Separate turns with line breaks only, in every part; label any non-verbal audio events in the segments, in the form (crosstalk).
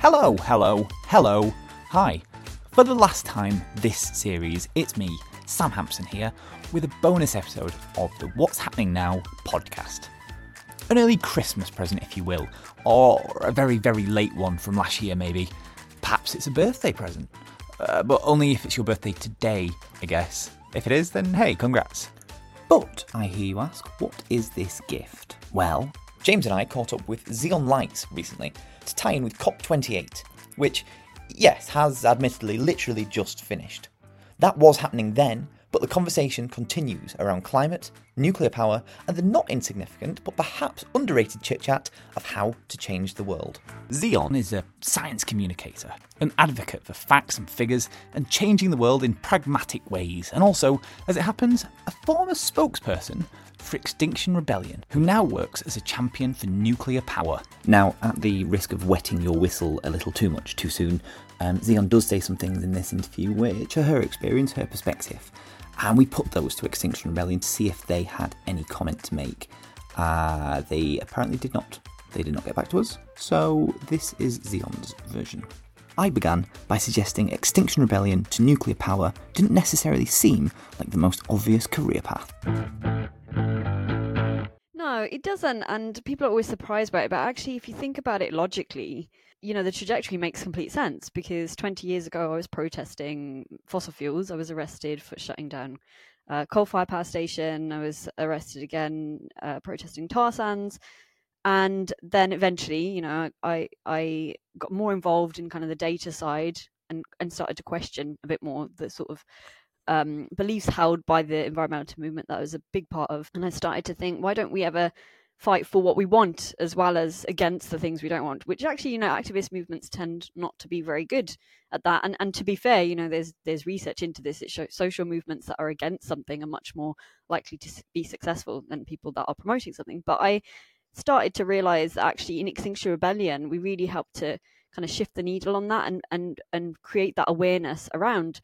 Hello, hello, hello, hi. For the last time this series, it's me, Sam Hampson here, with a bonus episode of the What's Happening Now podcast. An early Christmas present, if you will, or a very, very late one from last year, maybe. Perhaps it's a birthday present. Uh, but only if it's your birthday today, I guess. If it is, then hey, congrats. But I hear you ask, what is this gift? Well, James and I caught up with Zion Lights recently to tie in with COP28, which, yes, has admittedly literally just finished. That was happening then, but the conversation continues around climate, nuclear power, and the not insignificant but perhaps underrated chit chat of how to change the world. Zion is a science communicator, an advocate for facts and figures, and changing the world in pragmatic ways, and also, as it happens, a former spokesperson for Extinction Rebellion, who now works as a champion for nuclear power. Now, at the risk of wetting your whistle a little too much too soon, um, Zion does say some things in this interview which are her experience, her perspective and we put those to Extinction Rebellion to see if they had any comment to make. Uh, they apparently did not. They did not get back to us, so this is Zion's version. I began by suggesting Extinction Rebellion to nuclear power didn't necessarily seem like the most obvious career path.
No, it doesn't, and people are always surprised by it. But actually, if you think about it logically, you know, the trajectory makes complete sense because 20 years ago I was protesting fossil fuels. I was arrested for shutting down a coal fired power station. I was arrested again uh, protesting tar sands. And then eventually, you know, I I got more involved in kind of the data side and, and started to question a bit more the sort of um, beliefs held by the environmental movement that was a big part of. And I started to think, why don't we ever fight for what we want as well as against the things we don't want which actually you know activist movements tend not to be very good at that. And and to be fair you know there's there's research into this. It shows social movements that are against something are much more likely to be successful than people that are promoting something. But i started to realize that actually in extinction rebellion we really helped to kind of shift the needle on that and and and create that awareness around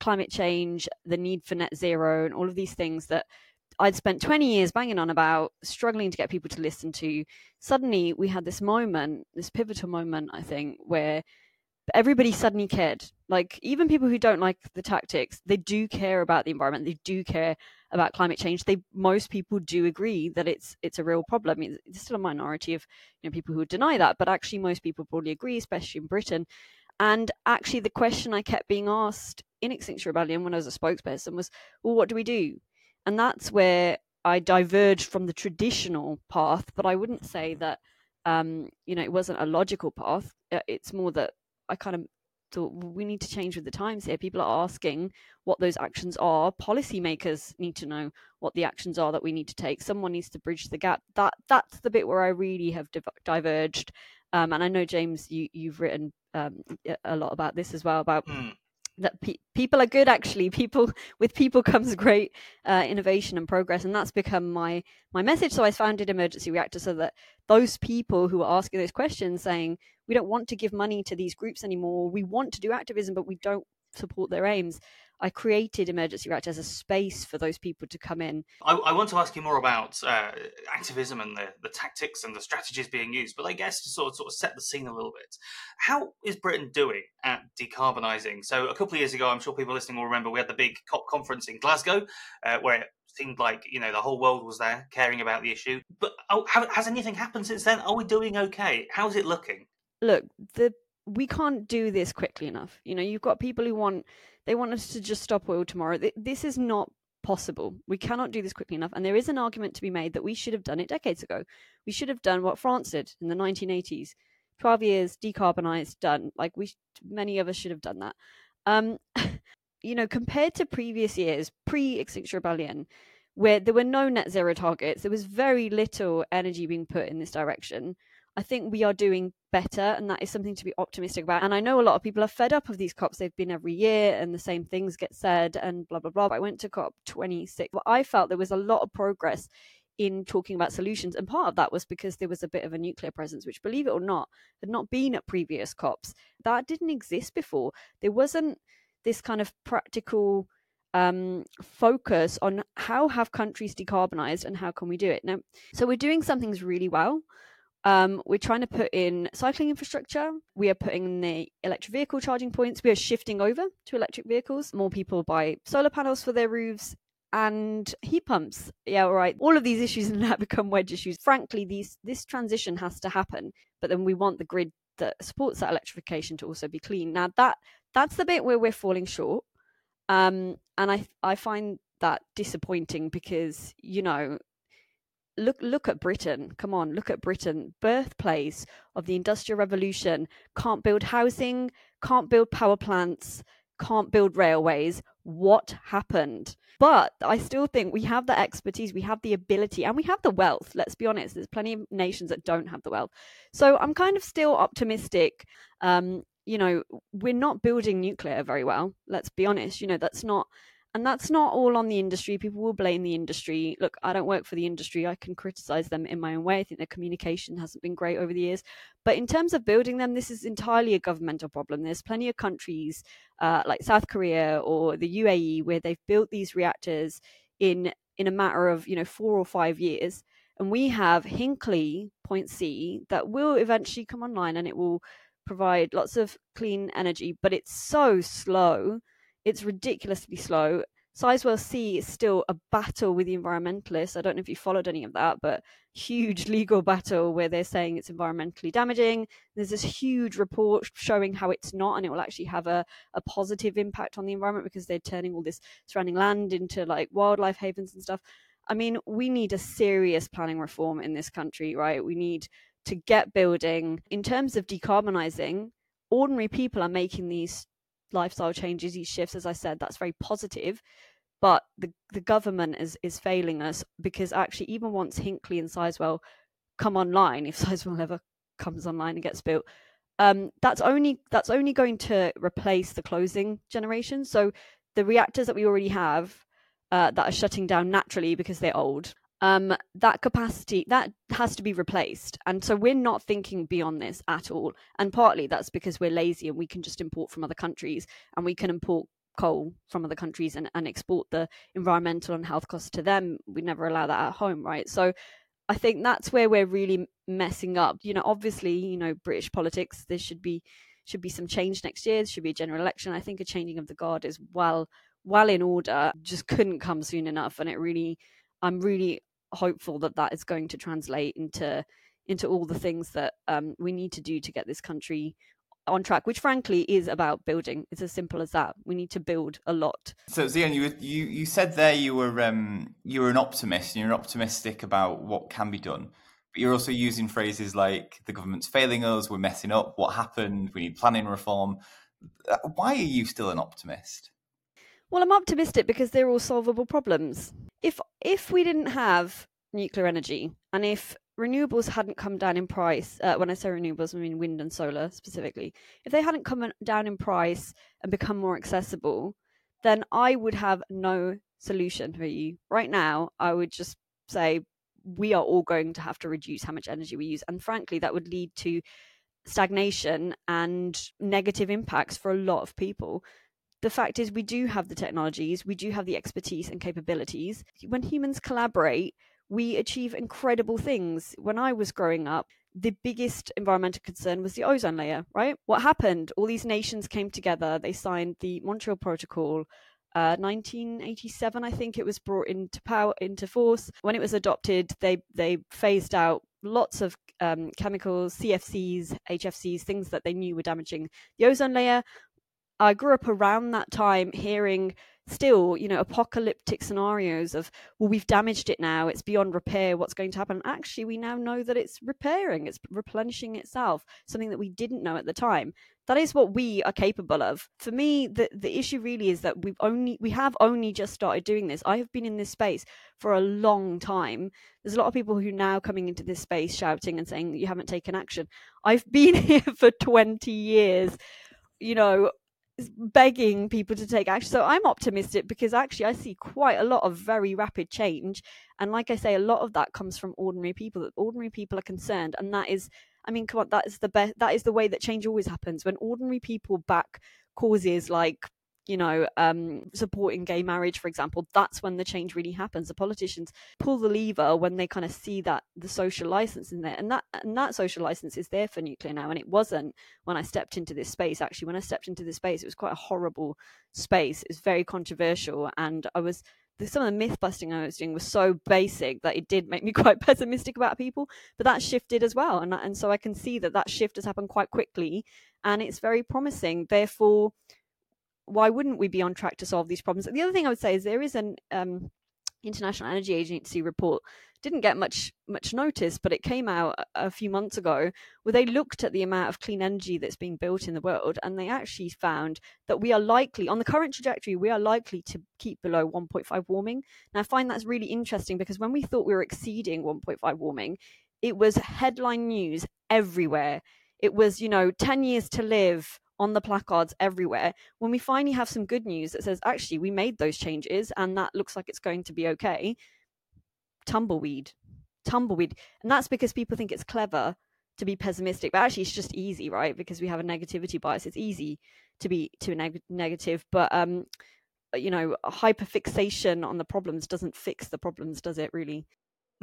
climate change the need for net zero and all of these things that I'd spent 20 years banging on about, struggling to get people to listen to. Suddenly, we had this moment, this pivotal moment, I think, where everybody suddenly cared. Like, even people who don't like the tactics, they do care about the environment. They do care about climate change. They most people do agree that it's it's a real problem. There's still a minority of you know people who deny that, but actually most people broadly agree, especially in Britain. And actually, the question I kept being asked in Extinction Rebellion when I was a spokesperson was, "Well, what do we do?" And that's where I diverged from the traditional path. But I wouldn't say that um, you know it wasn't a logical path. Uh, it's more that I kind of thought we need to change with the times here. People are asking what those actions are. Policymakers need to know what the actions are that we need to take. Someone needs to bridge the gap. That that's the bit where I really have diverged. Um, and I know James, you you've written um, a lot about this as well about. Mm that pe- people are good actually. People (laughs) with people comes great uh, innovation and progress and that's become my my message. So i founded emergency reactor so that those people who are asking those questions saying we don't want to give money to these groups anymore. We want to do activism but we don't support their aims I created Emergency Reactor as a space for those people to come in.
I, I want to ask you more about uh, activism and the, the tactics and the strategies being used, but I guess to sort of, sort of set the scene a little bit, how is Britain doing at decarbonising? So a couple of years ago, I'm sure people listening will remember we had the big COP conference in Glasgow, uh, where it seemed like you know the whole world was there caring about the issue. But oh, has anything happened since then? Are we doing okay? How's it looking?
Look, the we can't do this quickly enough. You know, you've got people who want they want us to just stop oil tomorrow. This is not possible. We cannot do this quickly enough. And there is an argument to be made that we should have done it decades ago. We should have done what France did in the 1980s 12 years, decarbonized, done. Like we, many of us should have done that. Um, (laughs) you know, compared to previous years, pre Extinction Rebellion, where there were no net zero targets, there was very little energy being put in this direction. I think we are doing better, and that is something to be optimistic about. And I know a lot of people are fed up of these COPs. They've been every year, and the same things get said, and blah blah blah. I went to COP 26. But I felt there was a lot of progress in talking about solutions, and part of that was because there was a bit of a nuclear presence, which, believe it or not, had not been at previous COPs. That didn't exist before. There wasn't this kind of practical um, focus on how have countries decarbonized and how can we do it now so we're doing some things really well um, we're trying to put in cycling infrastructure. We are putting in the electric vehicle charging points. We are shifting over to electric vehicles. More people buy solar panels for their roofs and heat pumps. Yeah, right. All of these issues (laughs) and that become wedge issues. Frankly, these this transition has to happen, but then we want the grid that supports that electrification to also be clean. Now that that's the bit where we're falling short, um, and I I find that disappointing because you know look look at Britain. Come on, look at Britain, birthplace of the industrial revolution. Can't build housing, can't build power plants, can't build railways. What happened? But I still think we have the expertise, we have the ability, and we have the wealth. Let's be honest, there's plenty of nations that don't have the wealth. So I'm kind of still optimistic. Um, you know, we're not building nuclear very well. Let's be honest. You know, that's not and that's not all on the industry. People will blame the industry. Look, I don't work for the industry. I can criticize them in my own way. I think their communication hasn't been great over the years. But in terms of building them, this is entirely a governmental problem. There's plenty of countries uh, like South Korea or the UAE where they've built these reactors in in a matter of you know four or five years. And we have Hinkley Point C that will eventually come online and it will provide lots of clean energy, but it's so slow it's ridiculously slow. Sizewell C is still a battle with the environmentalists. I don't know if you followed any of that, but huge (laughs) legal battle where they're saying it's environmentally damaging. There's this huge report showing how it's not, and it will actually have a, a positive impact on the environment because they're turning all this surrounding land into like wildlife havens and stuff. I mean, we need a serious planning reform in this country, right? We need to get building. In terms of decarbonizing, ordinary people are making these lifestyle changes, these shifts, as I said, that's very positive. But the the government is is failing us because actually, even once Hinkley and Sizewell come online, (laughs) if Sizewell ever comes online and gets built, um, that's only that's only going to replace the closing generation. So the reactors that we already have uh, that are shutting down naturally because they're old um, that capacity that has to be replaced. And so we're not thinking beyond this at all. And partly that's because we're lazy and we can just import from other countries and we can import coal from other countries and, and export the environmental and health costs to them. We never allow that at home right? So i think that's where we're really messing up. You know obviously you know british politics there should be should be some change next year. There should be a general election. I think a changing of the guard is well well in order. Just couldn't come soon enough. And it really I'm really hopeful that that is going to translate into into all the things that um, we need to do to get this country on track, which frankly is about building. It's as simple as that. We need to build a lot.
So, Zion, you you you said there you were um, you were an optimist. And you're optimistic about what can be done, but you're also using phrases like the government's failing us, we're messing up, what happened, we need planning reform. Uh, why are you still an optimist?
Well, I'm optimistic because they're all solvable problems. If if we didn't have nuclear energy and if renewables hadn't come down in price, uh, when I say renewables, I mean wind and solar specifically, if they hadn't come down in price and become more accessible, then I would have no solution for you. Right now, I would just say we are all going to have to reduce how much energy we use. And frankly, that would lead to stagnation and negative impacts for a lot of people the fact is we do have the technologies we do have the expertise and capabilities. When humans collaborate we achieve incredible things. When i was growing up the biggest environmental concern was the ozone layer right? What happened? All these nations came together. They signed the montreal protocol uh, 1987 i think it was brought into power into force. When it was adopted they they phased out lots of um, chemicals cfcs hfcs things that they knew were damaging the ozone layer I grew up around that time hearing still, you know, apocalyptic scenarios of, well, we've damaged it now, it's beyond repair, what's going to happen? Actually, we now know that it's repairing, it's replenishing itself, something that we didn't know at the time. That is what we are capable of. For me, the, the issue really is that we've only we have only just started doing this. I have been in this space for a long time. There's a lot of people who are now coming into this space shouting and saying you haven't taken action. I've been (laughs) here for 20 years you know, begging people to take action. So I'm optimistic because actually I see quite a lot of very rapid change. And like I say, a lot of that comes from ordinary people. That ordinary people are concerned, and that is, I mean, come on, that is the best. That is the way that change always happens when ordinary people back causes like you know, um, supporting gay marriage, for example, that's when the change really happens. The politicians pull the lever when they kind of see that the social license in there, and that and that social license is there for nuclear now, and it wasn't when I stepped into this space. Actually, when I stepped into this space, it was quite a horrible space. It was very controversial, and I was some of the myth busting I was doing was so basic that it did make me (laughs) quite pessimistic about people. But that shifted as well, and and so I can see that that shift has happened quite quickly, and it's very promising. Therefore, why wouldn't we be on track to solve these problems? The other thing I would say is there is an um, International Energy Agency report didn't get much much notice, but it came out a few months ago where they looked at the amount of clean energy that's being built in the world, and they actually found that we are likely, on the current trajectory, we are likely to keep below 1.5 warming. Now, I find that's really interesting because when we thought we were exceeding 1.5 warming, it was headline news everywhere. It was, you know, 10 years to live on the placards everywhere when we finally have some good news that says actually we made those changes and that looks like it's going to be okay tumbleweed tumbleweed. And that's because people think it's clever to be pessimistic but actually it's just easy right? Because we have a negativity bias. It's easy to be to neg- negative but um you know hyperfixation on the problems doesn't fix the problems does it really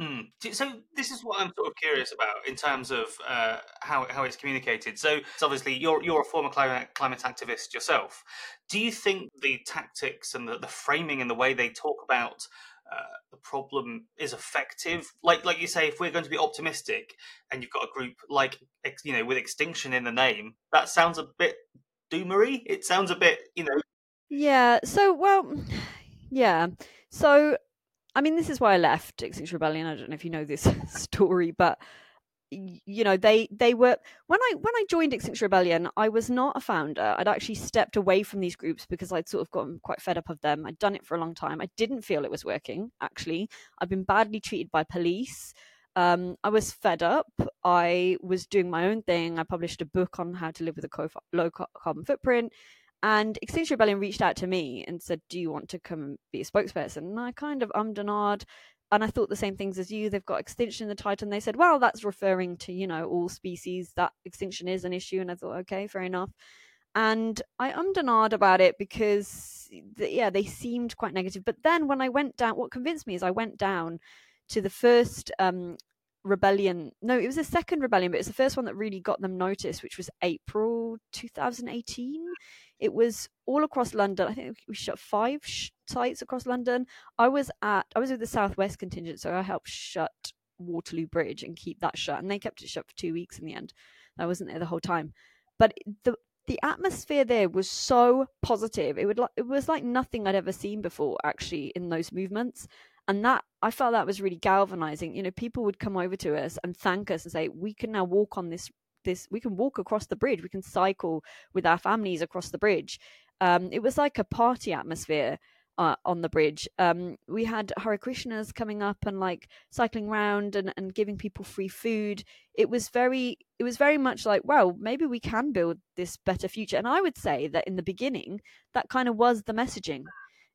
Hmm. So this is what I'm sort of curious about in terms of uh, how how it's communicated. So it's obviously you're you're a former climate climate activist yourself. Do you think the tactics and the, the framing and the way they talk about uh, the problem is effective? Like like you say, if we're going to be optimistic, and you've got a group like you know with extinction in the name, that sounds a bit doomery. It sounds a bit you know.
Yeah. So well, (sighs) yeah. So I mean, this is why I left Extinction Rebellion. I don't know if you know this (laughs) story, but you know they they were when i when i joined extinction rebellion i was not a founder. I'd actually stepped away from these groups because i'd sort of gotten quite fed up of them. I'd done it for a long time. I didn't feel it was working actually. I'd been badly treated by police. Um, i was fed up. I was doing my own thing. I published a book on how to live with a low carbon footprint and Extinction Rebellion reached out to me and said, Do you want to come and be a spokesperson? And I kind of ummed and ahed. And I thought the same things as you. They've got extinction in the title. And they said, Well, that's referring to, you know, all species. That extinction is an issue. And I thought, Okay, fair enough. And I ummed and ahed about it because, yeah, they seemed quite negative. But then when I went down, what convinced me is I went down to the first um, rebellion. No, it was the second rebellion, but it's the first one that really got them noticed, which was April 2018 it was all across London. I think we shut five sh- sites across London. I was at I was with the Southwest contingent, so I helped shut Waterloo Bridge and keep that shut, and they kept it shut for two weeks in the end. I wasn't there the whole time, but the the atmosphere there was so positive. It would like it was like nothing I'd ever seen before actually in those movements. And that I felt that was really galvanizing. You know, people would come over to us and thank us and say, We can now walk on this this we can walk across the bridge we can cycle with our families across the bridge. Um, it was like a party atmosphere uh, on the bridge. Um, we had hare krishnas coming up and like cycling around and, and giving people free food. It was very it was very much like well maybe we can build this better future. And i would say that in the beginning that kind of was the messaging.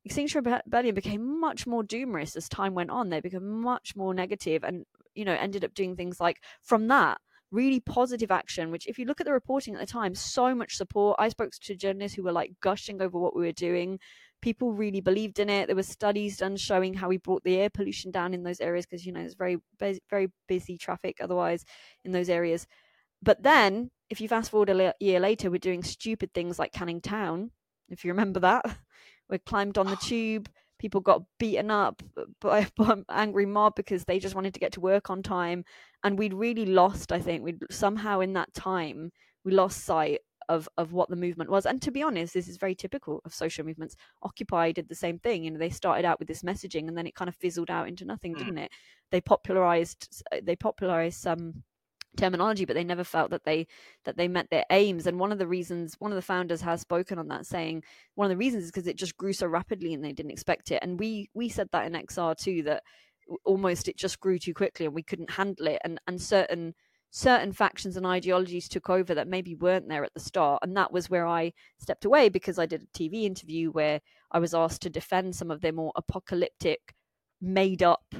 Extinction Rebellion became much more doomorous as time went on. They became much more negative and, you know, ended up doing things like from that, really positive action, which, if you look at the reporting at the time, so much support. I spoke to journalists who were like gushing over what we were doing. People really believed in it. There were studies done showing how we brought the air pollution down in those areas because, you know, it's very, very busy traffic otherwise in those areas. But then, if you fast forward a year later, we're doing stupid things like Canning Town, if you remember that. (laughs) We climbed on the (sighs) tube people got beaten up by, (laughs) by an angry mob because they just wanted to get to work on time. And we'd really lost i think. We'd somehow in that time we lost sight of of what the movement was. And to be honest this is very typical of social movements. Occupy did the same thing. You know they started out with this messaging and then it kind of fizzled out into nothing mm. didn't it? They popularized they popularized some terminology but they never felt that they that they met their aims. And one of the reasons one of the founders has spoken on that saying one of the reasons is because it just grew so rapidly and they didn't expect it. And we we said that in xr too that almost it just grew too quickly and we couldn't handle it. And and certain certain factions and ideologies took over that maybe weren't there at the start. And that was where i stepped away because i did a tv interview where i was asked to defend some of their more apocalyptic made up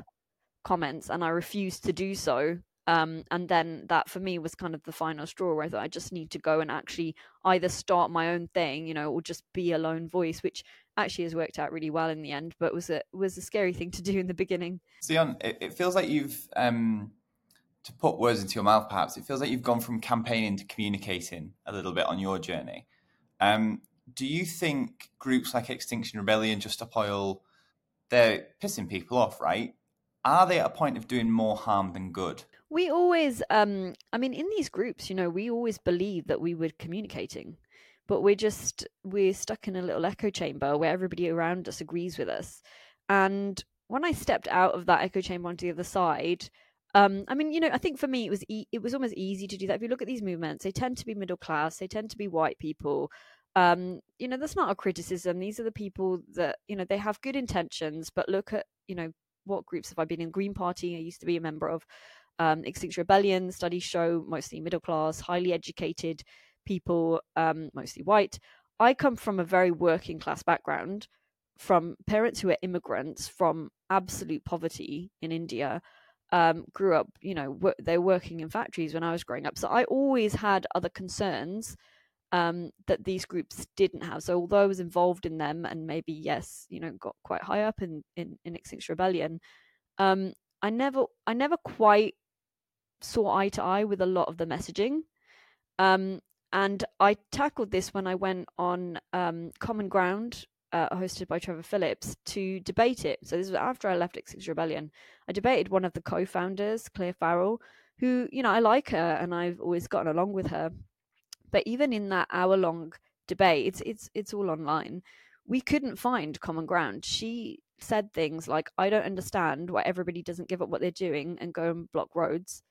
comments and i refused to do so Um, and then that for me was kind of the final straw where I thought I just need to go and actually either start my own thing, you know, or just be a lone voice, which actually has worked out really well in the end, but was a was a scary thing to do in the beginning.
Zion, it, it feels like you've um, to put words into your mouth. Perhaps it feels like you've gone from campaigning to communicating a little bit on your journey. Um, do you think groups like Extinction Rebellion, Just Stop Oil, they're pissing people off, right? Are they at a point of doing more harm than good?
We always, um, I mean, in these groups, you know, we always believe that we were communicating, but we're just, we're stuck in a little echo chamber where everybody around us agrees with us. And when I stepped out of that echo chamber onto the other side, um, I mean, you know, I think for me it was e- it was almost easy to do that. If you look at these movements, they tend to be middle class, they tend to be white people. Um, you know, that's not a criticism. These are the people that you know they have good intentions, but look at you know what groups have I been in? Green Party, I used to be a member of um, Extinction Rebellion. Studies show mostly middle class, highly educated people, um, mostly white. I come from a very working class background, from parents who are immigrants from absolute poverty in India. Um, grew up, you know, they were working in factories when I was growing up. So I always had other concerns um, that these groups didn't have. So although I was involved in them and maybe yes, you know, got quite high up in in, in Extinction Rebellion, um, I never I never quite saw eye to eye with a lot of the messaging. Um, and I tackled this when I went on um, Common Ground, uh, hosted by Trevor Phillips, to debate it. So this was after I left Extinction Rebellion. I debated one of the co-founders, Clare Farrell, who you know I like her and I've always gotten along with her. But even in that hour-long debate, it's it's it's all online. We couldn't find common ground. She said things like, "I don't understand why everybody doesn't give up what they're doing and go and block roads."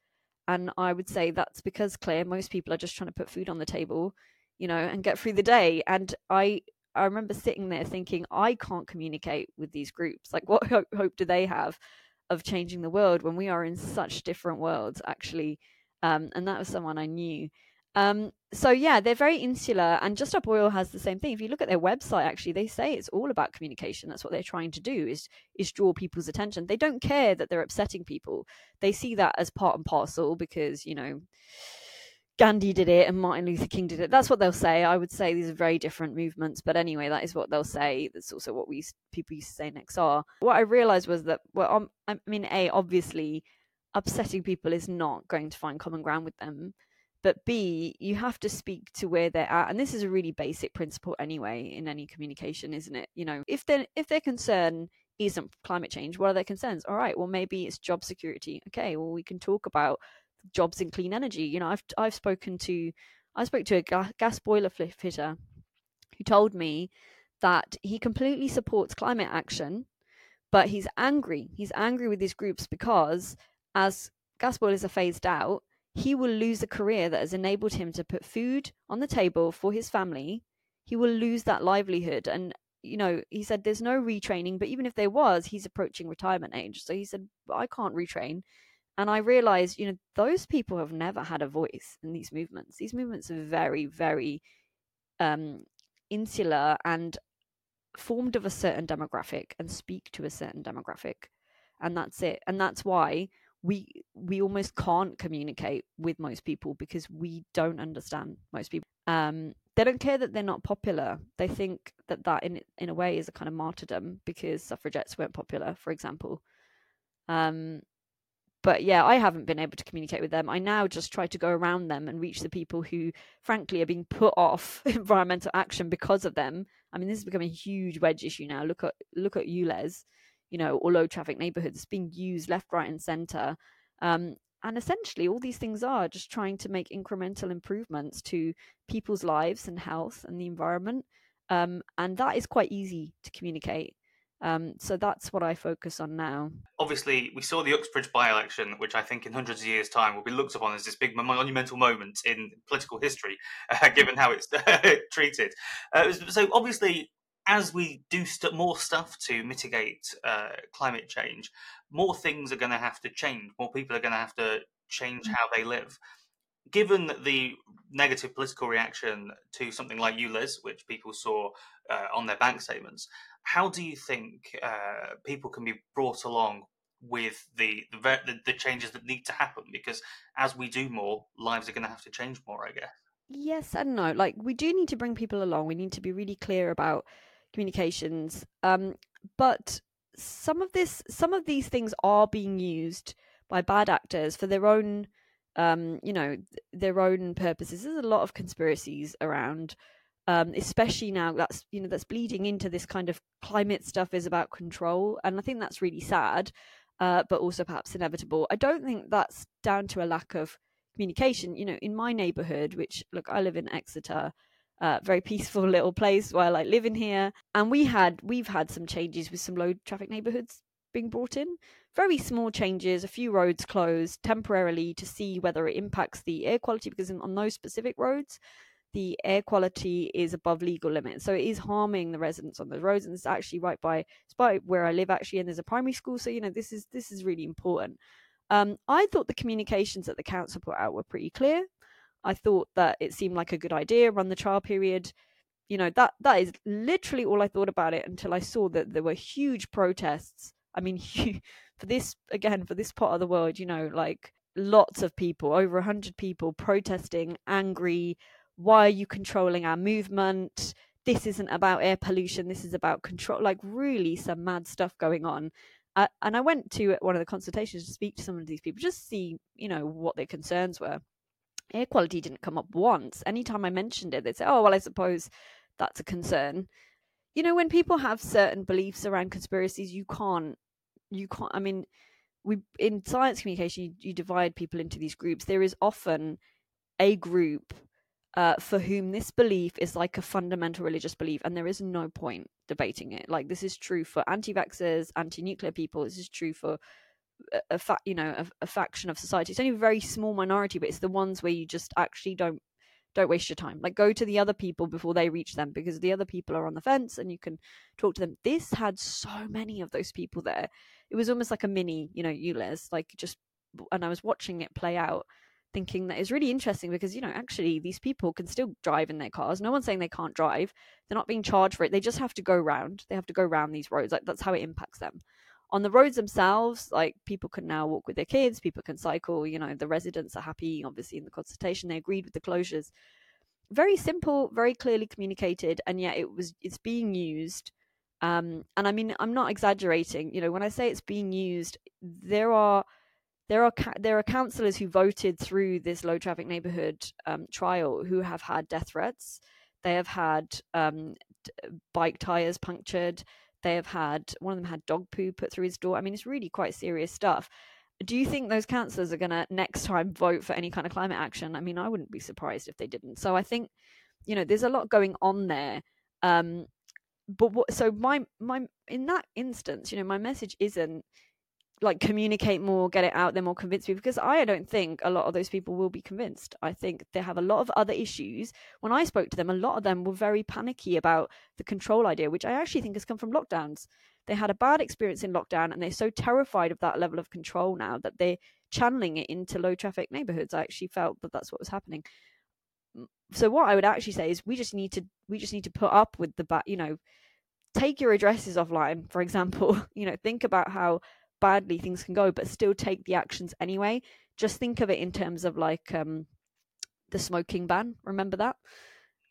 And I would say that's because Clare, most people are just trying to put food on the table, you know, and get through the day. And I I remember sitting there thinking, I can't communicate with these groups. Like, what hope, hope do they have of changing the world when we are in such different worlds, actually? Um, and that was someone I knew. Um, so yeah, they're very insular, and Just Stop Oil has the same thing. If you look at their website, actually, they say it's all about communication. That's what they're trying to do is is draw people's attention. They don't care that they're upsetting people. They see that as part and parcel because you know Gandhi did it and Martin Luther King did it. That's what they'll say. I would say these are very different movements, but anyway, that is what they'll say. That's also what we people used to say in XR. What I realized was that well, um, I mean, a obviously upsetting people is not going to find common ground with them but b you have to speak to where they're at and this is a really basic principle anyway in any communication isn't it? You know if they if their concern isn't climate change what are their concerns? All right well maybe it's job security. Okay well we can talk about jobs in clean energy. You know i've i've spoken to i spoke to a gas boiler fitter who told me that he completely supports climate action but he's angry. He's angry with these groups because as gas boilers are phased out he will lose a career that has enabled him to put food on the table for his family. He will lose that livelihood. And, you know, he said there's no retraining, but even if there was, he's approaching retirement age. So he said, I can't retrain. And I realized, you know, those people have never had a voice in these movements. These movements are very, very um, insular and formed of a certain demographic and speak to a certain demographic. And that's it. And that's why we we almost can't communicate with most people because we don't understand most people. Um they don't care that they're not popular. They think that that in in a way is a kind of martyrdom because suffragettes weren't popular for example. Um but yeah i haven't been able to communicate with them. I now just try to go around them and reach the people who frankly are being put off (laughs) environmental action because of them. I mean this is becoming a huge wedge issue now. Look at look at ULEZ you know, or low traffic neighborhoods being used left, right, and center. Um, and essentially, all these things are just trying to make incremental improvements to people's lives and health and the environment. Um, and that is quite easy to communicate. Um, so that's what I focus on now.
Obviously, we saw the Uxbridge by election, which I think in hundreds of years' time will be looked upon as this big monumental moment in political history, uh, (laughs) given how it's (laughs) treated. Uh, so, obviously, as we do st- more stuff to mitigate uh, climate change, more things are going to have to change. More people are going to have to change mm. how they live. Given the negative political reaction to something like ULEZ, which people saw uh, on their bank statements, how do you think uh, people can be brought along with the the, the changes that need to happen because as we do more, lives are going to have to change more. I guess.
Yes and no. Like we do need to bring people along. We need to be really clear about communications. Um, but some of this, some of these things are being used by bad actors for their own, um, you know, their own purposes. There's a lot of conspiracies around, um, especially now that's you know that's bleeding into this kind of climate stuff is about control, and I think that's really sad, uh, but also perhaps inevitable. I don't think that's down to a lack of communication. You know, in my neighborhood, which look, I live in Exeter, uh, very peaceful (laughs) little place where I like living here, and we had we've had some changes with some low traffic neighborhoods being brought in. Very small changes, a few roads closed temporarily to see whether it impacts the air quality because on those specific roads, the air quality is above legal limits. So it is harming the residents on the roads. And it's actually right by it's by where I live actually, and there's a primary school. So, you know, this is this is really important. Um, I thought the communications that the council put out were pretty clear. I thought that it seemed like a good idea, run the trial period. You know, that that is literally all I thought about it until I saw that there were huge protests. I mean, (laughs) for this again, for this part of the world, you know, like lots of people, over a hundred people protesting, angry. Why are you controlling our movement? This isn't about air pollution. This is about control. Like really, some mad stuff going on. Uh, and I went to one of the consultations to speak to some of these people, just see, you know, what their concerns were. Air quality didn't come up once. Anytime I mentioned it, they'd say, "Oh, well, I suppose that's a concern." You know, when people have certain beliefs around conspiracies, you can't, you can't. I mean, we in science communication, you, you divide people into these groups. There is often a group uh, for whom this belief is like a fundamental religious belief, and there is no point debating it. Like this is true for anti-vaxxers, anti-nuclear people. This is true for a, a fa- you know a, a faction of society. It's only a very small minority, but it's the ones where you just actually don't don't waste your time. Like go to the other people before they reach them because the other people are on the fence and you can talk to them. This had so many of those people there. It was almost like a mini, you know, ULEZ, like just and I was watching it play out thinking that is really interesting because you know actually these people can still drive in their cars no one's saying they can't drive they're not being charged for it they just have to go round they have to go round these roads like that's how it impacts them on the roads themselves like people can now walk with their kids people can cycle you know the residents are happy obviously in the consultation they agreed with the closures very simple very clearly communicated and yet it was it's being used um and i mean i'm not exaggerating you know when i say it's being used there are there are there are councillors who voted through this low traffic neighbourhood um, trial who have had death threats. They have had um, bike tires punctured. They have had one of them had dog poo put through his door. I mean, it's really quite serious stuff. Do you think those councillors are going to next time vote for any kind of climate action? I mean, I wouldn't be surprised if they didn't. So I think, you know, there's a lot going on there. Um, but what, so my my in that instance, you know, my message isn't like communicate more, get it out there more, convince people. Because I don't think a lot of those people will be convinced. I think they have a lot of other issues. When I spoke to them, a lot of them were very panicky about the control idea, which I actually think has come from lockdowns. They had a bad experience in lockdown and they're so terrified of that level of control now that they're channeling it into low traffic neighborhoods. I actually felt that that's what was happening. So what I would actually say is we just need to we just need to put up with the back, you know, take your addresses offline, for example. (laughs) You know, think about how badly things can go, but still take the actions anyway. Just think of it in terms of like um, the smoking ban. Remember that?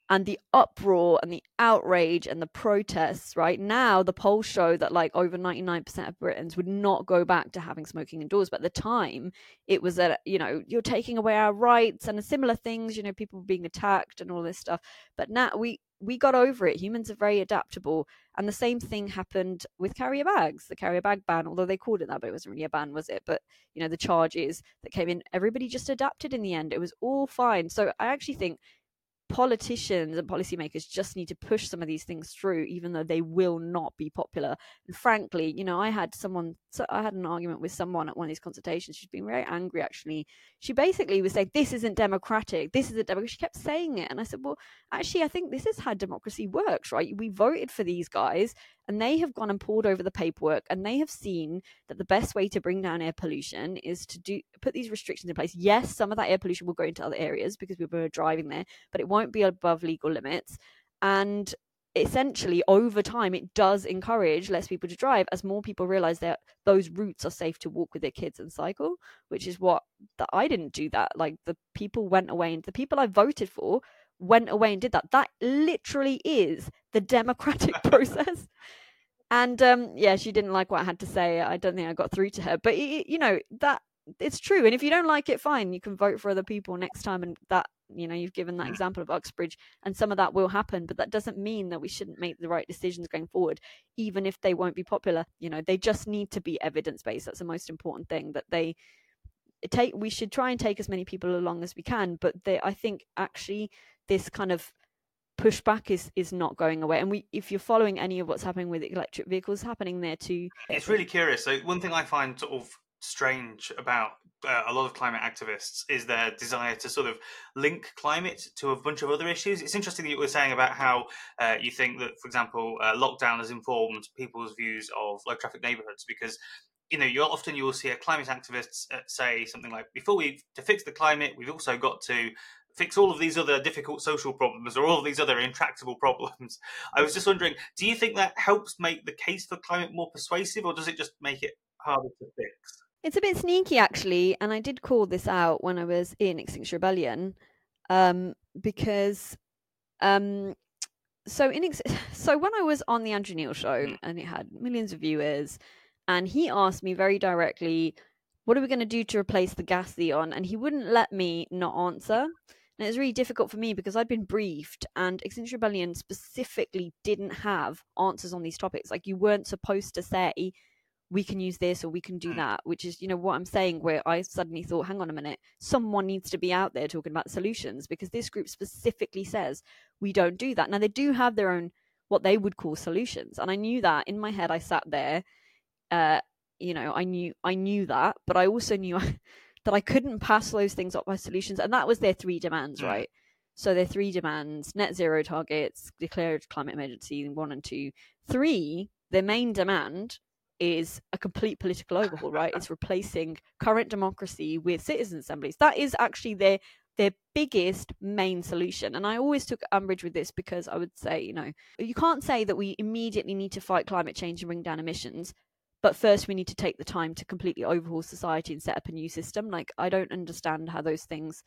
And the uproar and the outrage and the protests, right? Now, the polls show that like over 99% of Britons would not go back to having smoking indoors. But at the time, it was that, you know, you're taking away our rights and similar things, you know, people being attacked and all this stuff. But now we, we got over it. Humans are very adaptable. And the same thing happened with carrier bags, the carrier bag ban, although they called it that, but it wasn't really a ban, was it? But, you know, the charges that came in, everybody just adapted in the end. It was all fine. So I actually think politicians and policymakers just need to push some of these things through, even though they will not be popular. And frankly, you know, I had someone, so I had an argument with someone at one of these consultations. She's been very angry, actually. She basically was saying, This isn't democratic. This is a democracy. She kept saying it. And I said, Well, actually, I think this is how democracy works, right? We voted for these guys and they have gone and poured over the paperwork and they have seen that the best way to bring down air pollution is to do put these restrictions in place. Yes some of that air pollution will go into other areas because people are driving there but it won't be above legal limits. And essentially over time it does encourage less people to drive as more people realize that those routes are safe to walk with their kids and cycle which is what that i didn't do that. Like the people went away and the people i voted for went away and did that. That literally is the democratic (laughs) process. And um yeah she didn't like what i had to say. I don't think i got through to her. But you know that it's true. And if you don't like it fine. You can vote for other people next time. And that you know you've given that example of uxbridge and some of that will happen. But that doesn't mean that we shouldn't make the right decisions going forward even if they won't be popular. You know they just need to be evidence based that's the most important thing that they take we should try and take as many people along as we can. But they i think actually this kind of pushback is is not going away and we if you're following any of what's happening with electric vehicles happening there too
it's really curious so one thing i find sort of strange about uh, a lot of climate activists is their desire to sort of link climate to a bunch of other issues. It's interesting that you were saying about how uh, you think that, for example, uh, lockdown has informed people's views of low traffic neighborhoods because you know, you often you will see a climate activists uh, say something like, "Before we to fix the climate, we've also got to fix all of these other difficult social problems or all of these other intractable (laughs) problems." I was just wondering, do you think that helps make the case for climate more persuasive, or does it just make it harder to fix?
It's a bit sneaky, actually, and I did call this out when I was in Extinction Rebellion, um, because, um, so in ex- (laughs) so when I was on the Andrew Neil show mm. and it had millions of viewers, and he asked me very directly, "What are we going to do to replace the gas Theon?" and he wouldn't let me not answer. And it was really difficult for me because I'd been briefed, and Extinction Rebellion specifically didn't have answers on these topics. Like you weren't supposed to say we can use this or we can do mm. that which is you know what i'm saying where i suddenly thought hang on a minute someone needs to be out there talking about solutions because this group specifically says we don't do that now they do have their own what they would call solutions and i knew that in my head i sat there uh you know i knew i knew that but i also knew (laughs) that i couldn't pass those things up by solutions and that was their three demands mm. right so their three demands net zero targets declared climate emergency one and two three their main demand is a complete political overhaul, right? It's (laughs) replacing current democracy with citizen assemblies. That is actually their their biggest main solution. And I always took umbrage with this because I would say, you know, you can't say that we immediately need to fight climate change and bring down emissions, but first we need to take the time to completely overhaul society and set up a new system. Like I don't understand how those things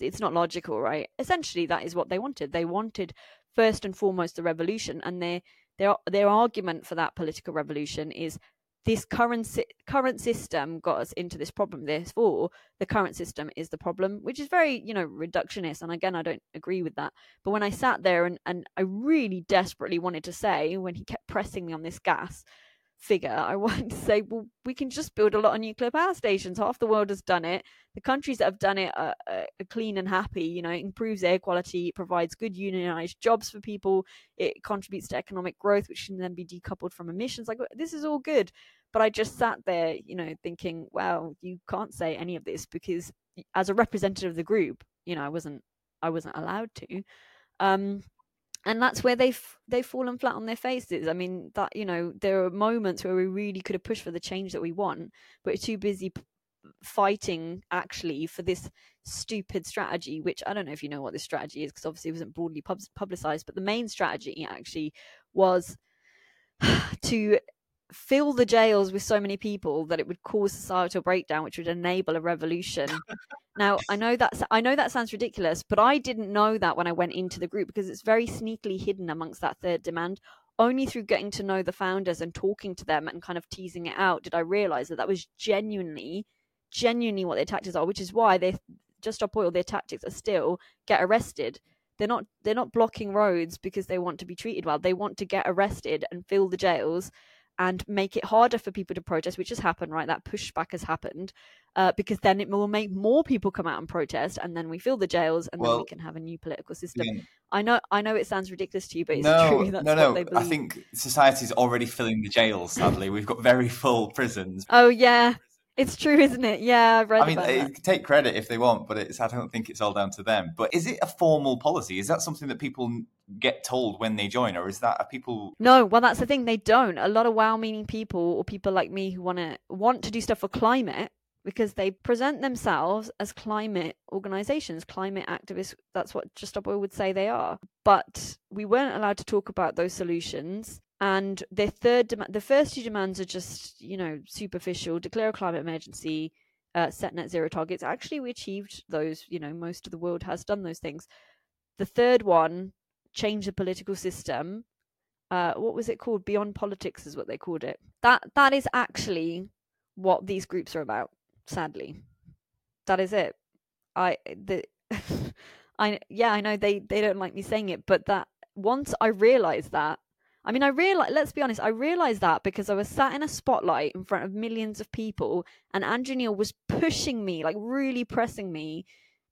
it's not logical, right? Essentially that is what they wanted. They wanted first and foremost the revolution and they their their argument for that political revolution is this current current system got us into this problem. Therefore, the current system is the problem, which is very you know reductionist. And again, I don't agree with that. But when I sat there and and I really desperately wanted to say when he kept pressing me on this gas, figure, I wanted to say, well, we can just build a lot of nuclear power stations. Half the world has done it. The countries that have done it are, are clean and happy. You know, it improves air quality, it provides good unionized jobs for people, it contributes to economic growth, which can then be decoupled from emissions. Like, this is all good. But I just sat there, you know, thinking, well, you can't say any of this because as a representative of the group, you know, I wasn't, I wasn't allowed to. Um, and that's where they've they've fallen flat on their faces. I mean, that you know, there are moments where we really could have pushed for the change that we want, but we're too busy p- fighting actually for this stupid strategy. Which I don't know if you know what this strategy is, because obviously it wasn't broadly pub- publicized. But the main strategy actually was (sighs) to fill the jails with so many people that it would cause societal breakdown, which would enable a revolution. now, I know that's I know that sounds ridiculous, but I didn't know that when I went into the group because it's very sneakily hidden amongst that third demand. Only through getting to know the founders and talking to them and kind of teasing it out did I realize that that was genuinely, genuinely what their tactics are, which is why they just stop oil. Their tactics are still get arrested. They're not they're not blocking roads because they want to be treated well. They want to get arrested and fill the jails and make it harder for people to protest, which has happened, right? That pushback has happened uh, because then it will make more people come out and protest, and then we fill the jails, and well, then we can have a new political system. Yeah. I know, I know, it sounds ridiculous to you, but it's
no,
true. (laughs) That's
no, no. I think society's already filling the jails. Sadly, we've got very full prisons.
Oh yeah, it's true, isn't it? Yeah, I've read. I
mean,
they
take credit if they want, but it's I don't think it's all down to them. But is it a formal policy? Is that something that people get told when they join, or is that a people?
No, well, that's the thing. They don't. A lot of well-meaning people or people like me who want to want to do stuff for climate because they present themselves as climate organizations, climate activists. That's what Just Stop Oil would say they are. But we weren't allowed to talk about those solutions. And their third the first two demands are just, you know, superficial. Declare a climate emergency, uh, set net zero targets. Actually, we achieved those. You know, most of the world has done those things. The third one, change the political system. Uh, what was it called? Beyond politics is what they called it. That that is actually what these groups are about sadly. That is it. I the (laughs) I yeah, I know they they don't like me saying it, but that once I realized that I mean, I realize. Let's be honest. I realized that because I was sat in a spotlight in front of millions of people, and Andrew Neil was pushing me, like really pressing me,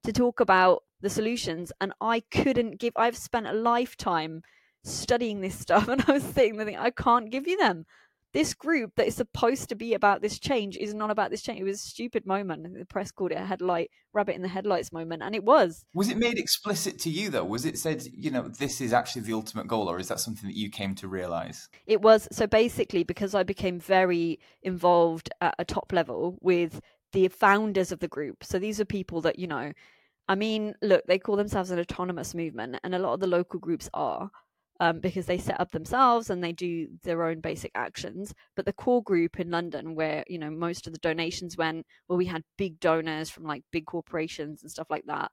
to talk about the solutions, and I couldn't give. I've spent a lifetime studying this stuff, (laughs) and I was sitting there thinking, I can't give you them this group that is supposed to be about this change is not about this change. It was a stupid moment. The press called it a headlight, rabbit in the headlights moment, and it was.
Was it made explicit to you though? Was it said, you know, this is actually the ultimate goal, or is that something that you came to realize?
It was. So basically, because I became very involved at a top level with the founders of the group. So these are people that, you know, I mean, look, they call themselves an autonomous movement, and a lot of the local groups are um, because they set up themselves and they do their own basic actions. But the core group in London, where you know most of the donations went, where we had big donors from like big corporations and stuff like that,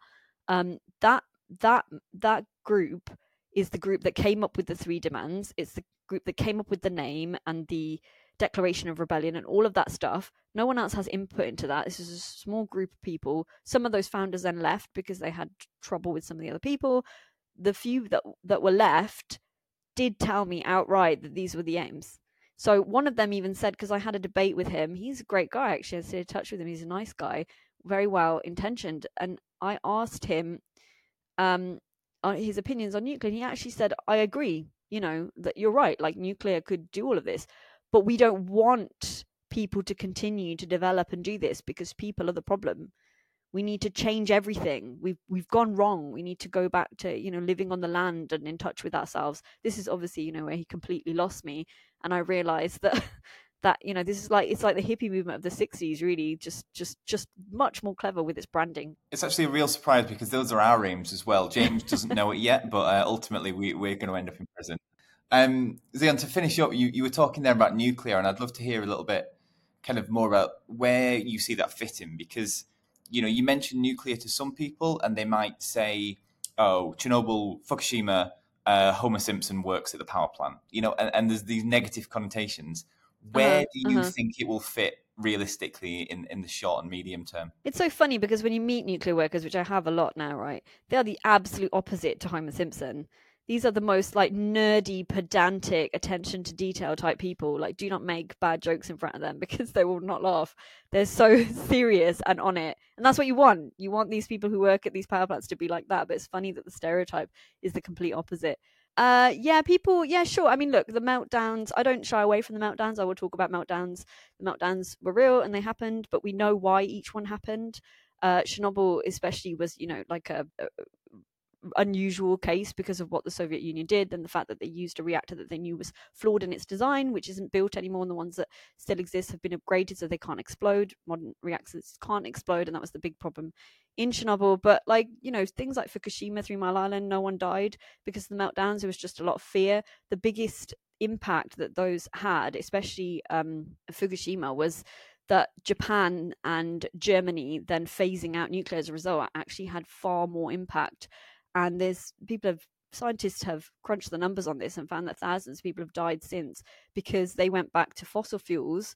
um, that that that group is the group that came up with the three demands. It's the group that came up with the name and the declaration of rebellion and all of that stuff. No one else has input into that. This is a small group of people. Some of those founders then left because they had trouble with some of the other people the few that that were left did tell me outright that these were the aims. So one of them even said, because I had a debate with him, he's a great guy actually. I stayed in touch with him. He's a nice guy, very well intentioned. And I asked him um, his opinions on nuclear, and he actually said, I agree, you know, that you're right. Like nuclear could do all of this, but we don't want people to continue to develop and do this because people are the problem we need to change everything. We've we've gone wrong. We need to go back to you know living on the land and in touch with ourselves. This is obviously you know where he completely lost me and i realized that (laughs) that you know this is like it's like the hippie movement of the 60s really just just just much more clever with its branding.
It's actually a real surprise because those are our aims as well. James doesn't know it yet but uh, ultimately we, we're going to end up in prison. Um Zion, to finish up you, you were talking there about nuclear and i'd love to hear a little bit kind of more about where you see that fitting because you know, you mentioned nuclear to some people, and they might say, "Oh, Chernobyl, Fukushima, uh, Homer Simpson works at the power plant," you know, and, and there's these negative connotations. Where uh, do you uh-huh. think it will fit realistically in, in the short and medium term?
It's so funny because when you meet nuclear workers, which I have a lot now, right, they are the absolute opposite to Homer Simpson these are the most like nerdy, pedantic, attention to detail type people. Like, do not make bad jokes in front of them (laughs) because they will not laugh. They're so (laughs) serious and on it. And that's what you want. You want these people who work at these power plants to be like that. But it's funny that the stereotype is the complete opposite. Uh, yeah, people, yeah, sure. I mean, look, the meltdowns, I don't shy away from the meltdowns. I will talk about meltdowns. The meltdowns were real and they happened, but we know why each one happened. Uh, Chernobyl, especially, was, you know, like a, a unusual case because of what the Soviet Union did and the fact that they used a reactor that they knew was flawed in its design, which isn't built anymore. And the ones that still exist have been upgraded so they can't explode. Modern reactors can't explode, and that was the big problem in Chernobyl. But like, you know, things like Fukushima, Three Mile Island, no one died because of the meltdowns. It was just a lot of fear. The biggest impact that those had, especially um, Fukushima, was that Japan and Germany then phasing out nuclear as a result actually had far more impact and there's people have scientists have crunched the numbers on this and found that thousands of people have died since because they went back to fossil fuels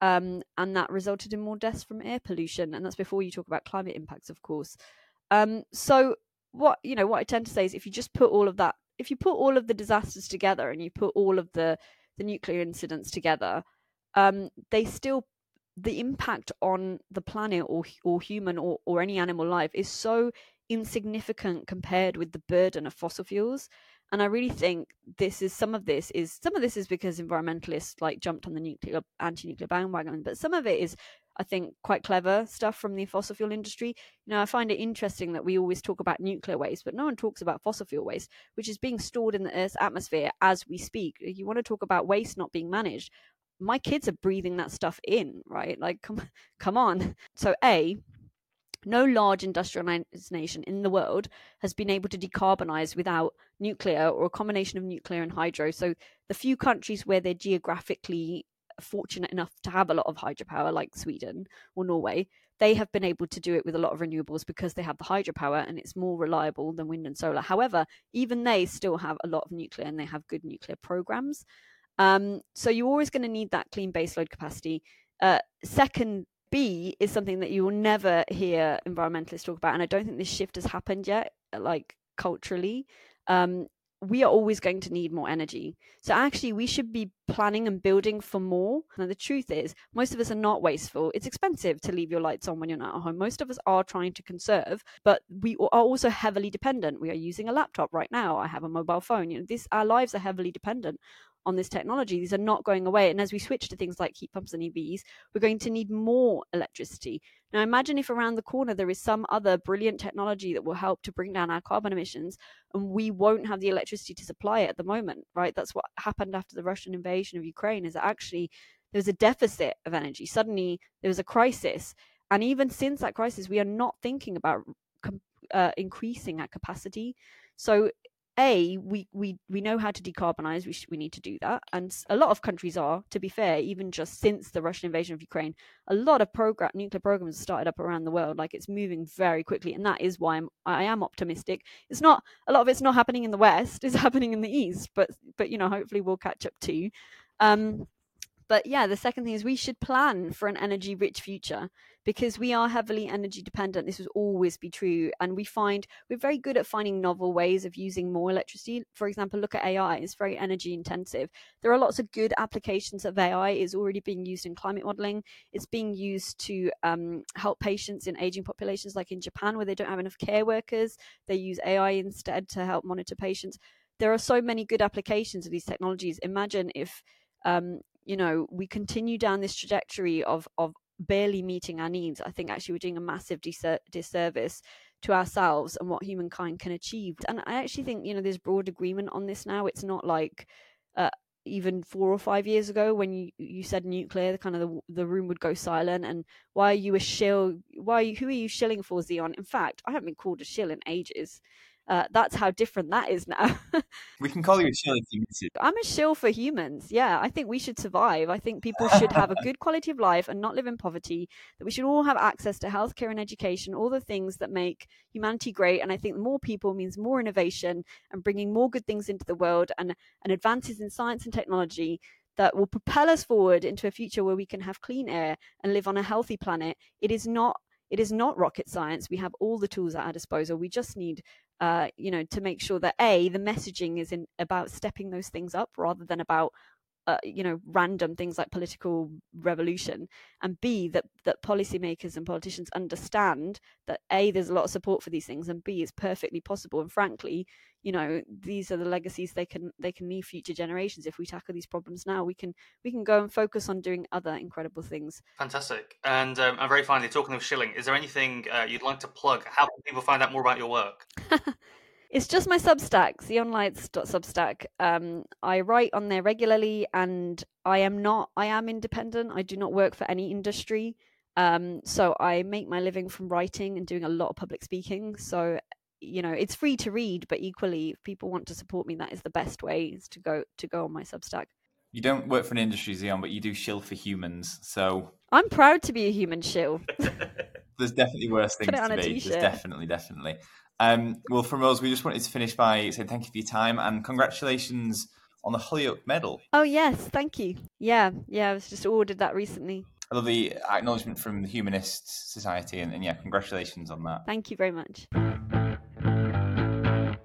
um, and that resulted in more deaths from air pollution and that's before you talk about climate impacts of course. Um, so what you know what i tend to say is if you just put all of that if you put all of the disasters together and you put all of the the nuclear incidents together um, they still the impact on the planet or or human or, or any animal life is so insignificant compared with the burden of fossil fuels and i really think this is some of this is some of this is because environmentalists like jumped on the nuclear anti-nuclear bandwagon but some of it is i think quite clever stuff from the fossil fuel industry you know i find it interesting that we always talk about nuclear waste but no one talks about fossil fuel waste which is being stored in the earth's atmosphere as we speak you want to talk about waste not being managed my kids are breathing that stuff in, right? Like, come, (laughs) come on. So, A, no large industrialized nation in the world has been able to decarbonize without nuclear or a combination of nuclear and hydro. So, the few countries where they're geographically fortunate enough to have a lot of hydropower, like Sweden or Norway, they have been able to do it with a lot of renewables because they have the hydropower and it's more reliable than wind and solar. However, even they still have a lot of nuclear and they have good nuclear programs. Um, so you're always going to need that clean baseload capacity. Uh, second, B is something that you will never hear environmentalists talk about, and I don't think this shift has happened yet, like culturally. Um, we are always going to need more energy. So actually, we should be planning and building for more. Now, the truth is, most of us are not wasteful. It's expensive to leave your lights on when you're not at home. Most of us are trying to conserve, but we are also heavily dependent. We are using a laptop right now. I have a mobile phone. You know, this our lives are heavily dependent on this technology. These are not going away. And as we switch to things like heat pumps and EVs, we're going to need more electricity. Now, imagine if around the corner there is some other brilliant technology that will help to bring down our carbon emissions, and we won't have the electricity to supply it at the moment, right? That's what happened after the Russian invasion of Ukraine, is that actually there was a deficit of energy. Suddenly there was a crisis. And even since that crisis, we are not thinking about uh, increasing our capacity. So a we we we know how to decarbonize we sh- we need to do that and a lot of countries are to be fair even just since the russian invasion of ukraine a lot of program nuclear programs started up around the world like it's moving very quickly and that is why i'm i am optimistic. It's not a lot of it's not happening in the west (laughs) it's happening in the east but but you know hopefully we'll catch up too. Um but yeah the second thing is we should plan for an energy rich future because we are heavily energy dependent. This will always be true. And we find we're very good at finding novel ways of using more electricity. For example, look at AI, it's very energy intensive. There are lots of good applications of AI. It's already being used in climate modeling, it's being used to um, help patients in aging populations, like in Japan, where they don't have enough care workers. They use AI instead to help monitor patients. There are so many good applications of these technologies. Imagine if um, you know we continue down this trajectory of of barely meeting our needs, I think actually we're doing a massive disservice to ourselves and what humankind can achieve. And I actually think, you know, there's broad agreement on this now. It's not like uh, even four or five years ago when you, you said nuclear, the kind of the, the room would go silent. And why are you a shill? Why are you, who are you shilling for, Zion? In fact, I haven't been called a shill in ages. Uh, that's how different that is now. (laughs)
we can call you a shill if you miss it.
I'm a shill for humans. Yeah, I think we should survive. I think people should have a (laughs) good quality of life and not live in poverty. That we should all have access to healthcare and education, all the things that make humanity great. And I think more people means more innovation and bringing more good things into the world and, and advances in science and technology that will propel us forward into a future where we can have clean air and live on a healthy planet. It is not it is not rocket science. We have all the tools at our disposal. We just need uh, you know, to make sure that a the messaging is in about stepping those things up rather than about uh, you know random things like political revolution and b that that policymakers and politicians understand that a there's a lot of support for these things and b it's perfectly possible and frankly you know these are the legacies they can they can leave future generations. If we tackle these problems now we can we can go and focus on doing other incredible things.
Fantastic. And um, and very finally talking of shilling is there anything uh, you'd like to plug? How can people find out more about your work (laughs)
It's just my Substack, zionlights.substack. Um, I write on there regularly, and I am not. I am independent. I do not work for any industry. Um, so I make my living from writing and doing a lot of public speaking. So you know, it's free to read, but equally, if people want to support me, that is the best way is to go to go on my Substack.
You don't work for an industry, Zion, but you do shill for humans. So
I'm proud to be a human shill. (laughs)
There's definitely worse things to be. There's definitely, definitely. Um, well, from us, we just wanted to finish by saying thank you for your time and congratulations on the Holyoake Medal.
Oh yes, thank you. Yeah, yeah, I was just ordered that recently.
I love the acknowledgement from the Humanist Society, and, and yeah, congratulations on that.
Thank you very much.